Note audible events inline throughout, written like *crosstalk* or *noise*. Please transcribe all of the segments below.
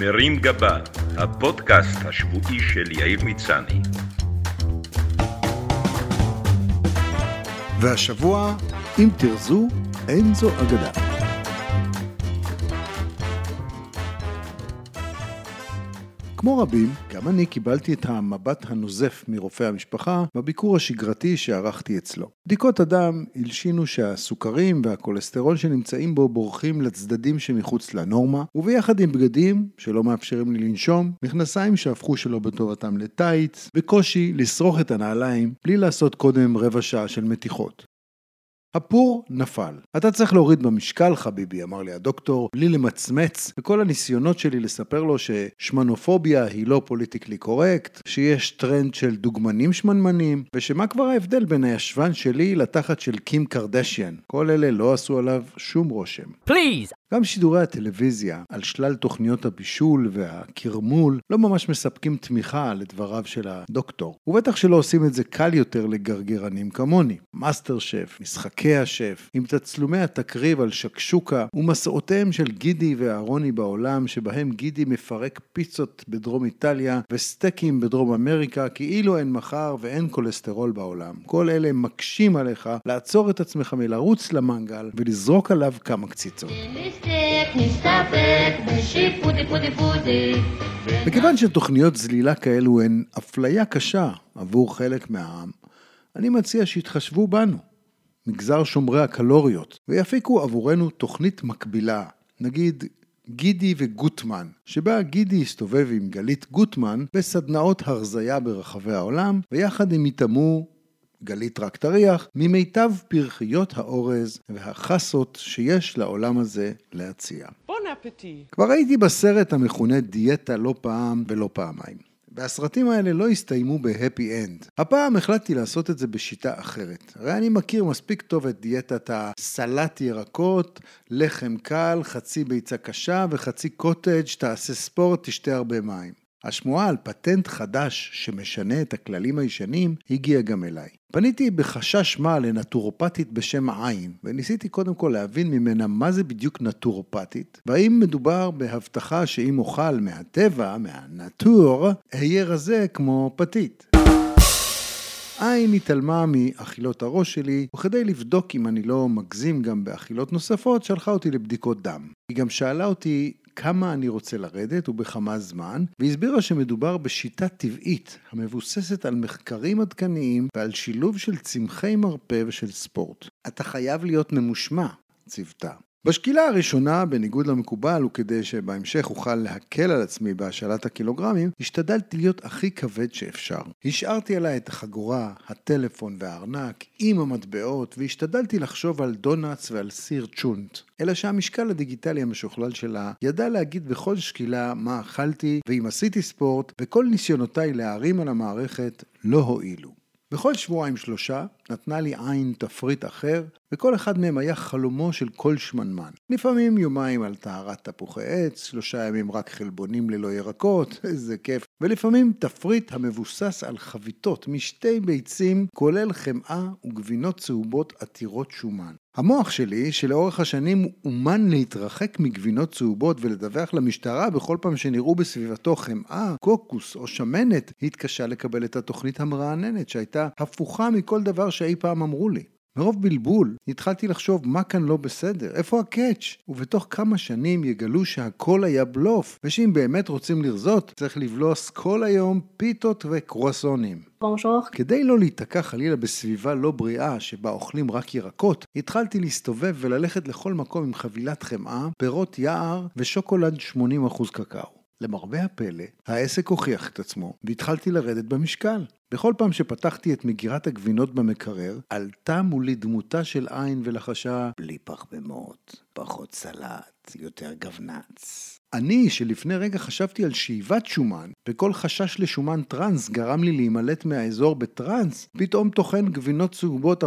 מרים גבה, הפודקאסט השבועי של יאיר מצני. והשבוע, אם תרזו, אין זו אגדה. כמו רבים, גם אני קיבלתי את המבט הנוזף מרופא המשפחה בביקור השגרתי שערכתי אצלו. בדיקות הדם הלשינו שהסוכרים והכולסטרול שנמצאים בו בורחים לצדדים שמחוץ לנורמה, וביחד עם בגדים שלא מאפשרים לי לנשום, מכנסיים שהפכו שלא בטובתם לטייץ, וקושי לשרוך את הנעליים בלי לעשות קודם רבע שעה של מתיחות. הפור נפל. אתה צריך להוריד במשקל, חביבי, אמר לי הדוקטור, בלי למצמץ, וכל הניסיונות שלי לספר לו ששמנופוביה היא לא politically correct, שיש טרנד של דוגמנים שמנמנים, ושמה כבר ההבדל בין הישבן שלי לתחת של קים קרדשיאן. כל אלה לא עשו עליו שום רושם. Please, גם שידורי הטלוויזיה על שלל תוכניות הבישול והקרמול לא ממש מספקים תמיכה לדבריו של הדוקטור. ובטח שלא עושים את זה קל יותר לגרגרנים כמוני. מאסטר שף, משחקי השף, עם תצלומי התקריב על שקשוקה ומסעותיהם של גידי ואהרוני בעולם, שבהם גידי מפרק פיצות בדרום איטליה וסטייקים בדרום אמריקה, כאילו אין מחר ואין כולסטרול בעולם. כל אלה מקשים עליך לעצור את עצמך מלרוץ למנגל ולזרוק עליו כמה קציצות. נסתק, נסתפק, בשיפודי פודי פודי. מכיוון שתוכניות זלילה כאלו הן אפליה קשה עבור חלק מהעם, אני מציע שיתחשבו בנו, מגזר שומרי הקלוריות, ויפיקו עבורנו תוכנית מקבילה, נגיד גידי וגוטמן, שבה גידי הסתובב עם גלית גוטמן בסדנאות הרזייה ברחבי העולם, ויחד הם יטעמו גלית רק תריח, ממיטב פריכיות האורז והחסות שיש לעולם הזה להציע. Bon appétit. כבר הייתי בסרט המכונה דיאטה לא פעם ולא פעמיים. והסרטים האלה לא הסתיימו ב happy end. הפעם החלטתי לעשות את זה בשיטה אחרת. הרי אני מכיר מספיק טוב את דיאטת הסלט ירקות, לחם קל, חצי ביצה קשה וחצי קוטג', תעשה ספורט, תשתה הרבה מים. השמועה על פטנט חדש שמשנה את הכללים הישנים הגיעה גם אליי. פניתי בחשש מה לנטורופטית בשם עין, וניסיתי קודם כל להבין ממנה מה זה בדיוק נטורופטית, והאם מדובר בהבטחה שאם אוכל מהטבע, מה nature, אהיה רזה כמו פתית. עין התעלמה מאכילות הראש שלי, וכדי לבדוק אם אני לא מגזים גם באכילות נוספות, שלחה אותי לבדיקות דם. היא גם שאלה אותי כמה אני רוצה לרדת ובכמה זמן, והסבירה שמדובר בשיטה טבעית המבוססת על מחקרים עדכניים ועל שילוב של צמחי מרפא ושל ספורט. אתה חייב להיות ממושמע, ציוותה. בשקילה הראשונה, בניגוד למקובל, וכדי שבהמשך אוכל להקל על עצמי בהשאלת הקילוגרמים, השתדלתי להיות הכי כבד שאפשר. השארתי עליי את החגורה, הטלפון והארנק עם המטבעות, והשתדלתי לחשוב על דונלדס ועל סיר צ'ונט. אלא שהמשקל הדיגיטלי המשוכלל שלה ידע להגיד בכל שקילה מה אכלתי, ואם עשיתי ספורט, וכל ניסיונותיי להערים על המערכת לא הועילו. בכל שבועיים שלושה נתנה לי עין תפריט אחר, וכל אחד מהם היה חלומו של כל שמנמן. לפעמים יומיים על טהרת תפוחי עץ, שלושה ימים רק חלבונים ללא ירקות, *laughs* איזה כיף. ולפעמים תפריט המבוסס על חביתות משתי ביצים, כולל חמאה וגבינות צהובות עתירות שומן. המוח שלי, שלאורך השנים אומן להתרחק מגבינות צהובות ולדווח למשטרה בכל פעם שנראו בסביבתו חמאה, קוקוס או שמנת, התקשה לקבל את התוכנית המרעננת שהייתה הפוכה מכל דבר שאי פעם אמרו לי. מרוב בלבול, התחלתי לחשוב מה כאן לא בסדר, איפה הקאץ'? ובתוך כמה שנים יגלו שהכל היה בלוף, ושאם באמת רוצים לרזות, צריך לבלוס כל היום פיתות וקרואסונים. כדי לא להיתקע חלילה בסביבה לא בריאה שבה אוכלים רק ירקות, התחלתי להסתובב וללכת לכל מקום עם חבילת חמאה, פירות יער ושוקולד 80% קקאו. למרבה הפלא, העסק הוכיח את עצמו, והתחלתי לרדת במשקל. בכל פעם שפתחתי את מגירת הגבינות במקרר, עלתה מולי דמותה של עין ולחשה בלי פחמימות, פחות סלט, יותר גבנץ. אני, שלפני רגע חשבתי על שאיבת שומן, וכל חשש לשומן טראנס גרם לי להימלט מהאזור בטראנס, פתאום טוחן גבינות צהובות 40%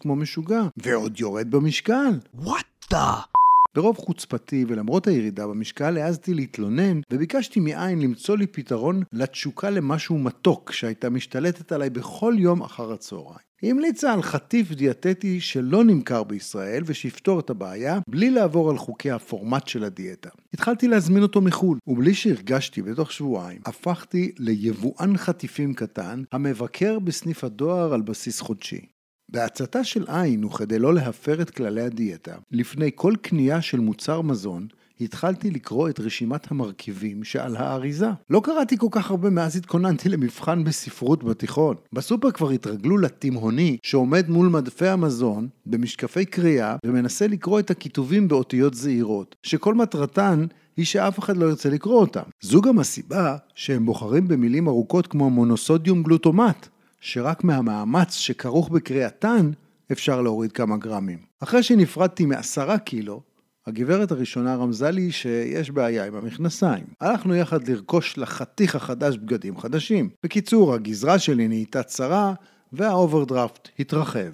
כמו משוגע, ועוד יורד במשקל. what the? ברוב חוצפתי ולמרות הירידה במשקל העזתי להתלונן וביקשתי מעין למצוא לי פתרון לתשוקה למשהו מתוק שהייתה משתלטת עליי בכל יום אחר הצהריים. היא המליצה על חטיף דיאטטי שלא נמכר בישראל ושיפתור את הבעיה בלי לעבור על חוקי הפורמט של הדיאטה. התחלתי להזמין אותו מחו"ל, ובלי שהרגשתי בתוך שבועיים, הפכתי ליבואן חטיפים קטן המבקר בסניף הדואר על בסיס חודשי. בעצתה של עין, וכדי לא להפר את כללי הדיאטה, לפני כל קנייה של מוצר מזון, התחלתי לקרוא את רשימת המרכיבים שעל האריזה. לא קראתי כל כך הרבה מאז התכוננתי למבחן בספרות בתיכון. בסופר כבר התרגלו לתימהוני שעומד מול מדפי המזון במשקפי קריאה ומנסה לקרוא את הכיתובים באותיות זעירות, שכל מטרתן היא שאף אחד לא ירצה לקרוא אותם. זו גם הסיבה שהם בוחרים במילים ארוכות כמו מונוסודיום גלוטומט, שרק מהמאמץ שכרוך בקריאתן אפשר להוריד כמה גרמים. אחרי שנפרדתי מעשרה קילו, הגברת הראשונה רמזה לי שיש בעיה עם המכנסיים. הלכנו יחד לרכוש לחתיך החדש בגדים חדשים. בקיצור, הגזרה שלי נהייתה צרה, והאוברדרפט התרחב.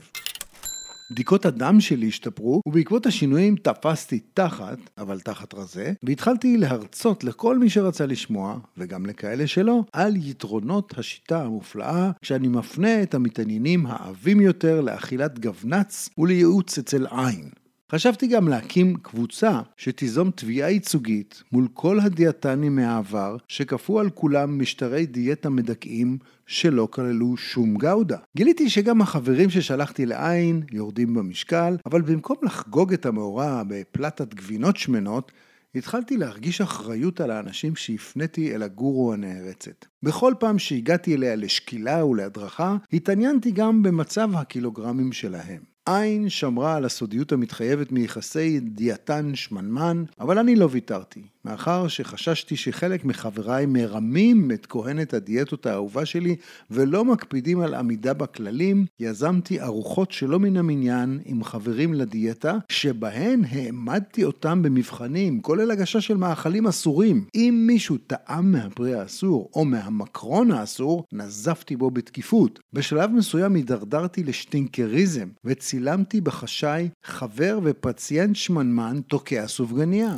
בדיקות הדם שלי השתפרו, ובעקבות השינויים תפסתי תחת, אבל תחת רזה, והתחלתי להרצות לכל מי שרצה לשמוע, וגם לכאלה שלא, על יתרונות השיטה המופלאה, כשאני מפנה את המתעניינים העבים יותר לאכילת גבנץ ולייעוץ אצל עין. חשבתי גם להקים קבוצה שתיזום תביעה ייצוגית מול כל הדיאטנים מהעבר שכפו על כולם משטרי דיאטה מדכאים שלא כללו שום גאודה. גיליתי שגם החברים ששלחתי לעין יורדים במשקל, אבל במקום לחגוג את המאורע בפלטת גבינות שמנות, התחלתי להרגיש אחריות על האנשים שהפניתי אל הגורו הנערצת. בכל פעם שהגעתי אליה לשקילה ולהדרכה, התעניינתי גם במצב הקילוגרמים שלהם. עין שמרה על הסודיות המתחייבת מיחסי דיאטן שמנמן, אבל אני לא ויתרתי. מאחר שחששתי שחלק מחבריי מרמים את כהנת הדיאטות האהובה שלי ולא מקפידים על עמידה בכללים, יזמתי ארוחות שלא מן המניין עם חברים לדיאטה, שבהן העמדתי אותם במבחנים, כולל הגשה של מאכלים אסורים. אם מישהו טעם מהפרי האסור או מהמקרון האסור, נזפתי בו בתקיפות. בשלב מסוים הידרדרתי לשטינקריזם, וצילמתי בחשאי חבר ופציינט שמנמן תוקע סופגניה.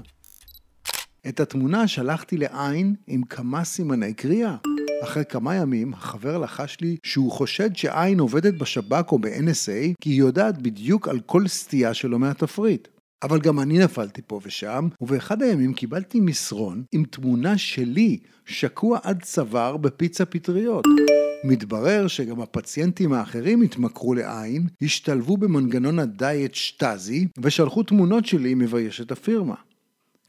את התמונה שלחתי לעין עם כמה סימני קריאה. אחרי כמה ימים, החבר לחש לי שהוא חושד שעין עובדת בשב"כ או ב-NSA, כי היא יודעת בדיוק על כל סטייה שלו מהתפריט. אבל גם אני נפלתי פה ושם, ובאחד הימים קיבלתי מסרון עם תמונה שלי שקוע עד צוואר בפיצה פטריות. מתברר שגם הפציינטים האחרים התמכרו לעין, השתלבו במנגנון הדיאט שטאזי, ושלחו תמונות שלי מביישת הפירמה.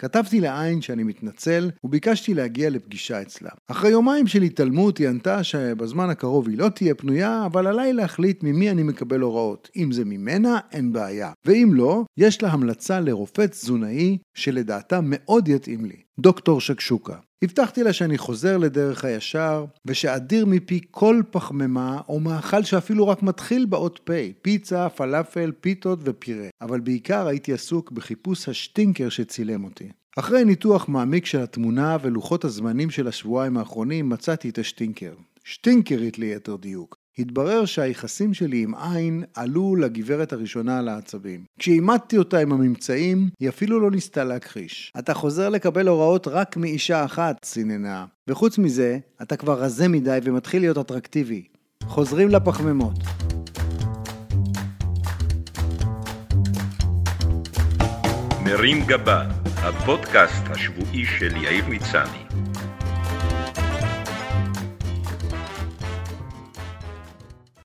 כתבתי לעין שאני מתנצל, וביקשתי להגיע לפגישה אצלה. אחרי יומיים של התעלמות היא ענתה שבזמן הקרוב היא לא תהיה פנויה, אבל עליי להחליט ממי אני מקבל הוראות. אם זה ממנה, אין בעיה. ואם לא, יש לה המלצה לרופא תזונאי שלדעתה מאוד יתאים לי. דוקטור שקשוקה. הבטחתי לה שאני חוזר לדרך הישר, ושאדיר מפי כל פחמימה או מאכל שאפילו רק מתחיל באות פ', פיצה, פלאפל, פיתות ופירה. אבל בעיקר הייתי עסוק בחיפוש השטינקר שצילם אותי. אחרי ניתוח מעמיק של התמונה ולוחות הזמנים של השבועיים האחרונים, מצאתי את השטינקר. שטינקרית ליתר דיוק. התברר שהיחסים שלי עם עין עלו לגברת הראשונה על העצבים. כשאימדתי אותה עם הממצאים, היא אפילו לא ניסתה להכחיש. אתה חוזר לקבל הוראות רק מאישה אחת, סיננה. וחוץ מזה, אתה כבר רזה מדי ומתחיל להיות אטרקטיבי. חוזרים לפחמימות. מרים גבה, הפודקאסט השבועי של יאיר מצני.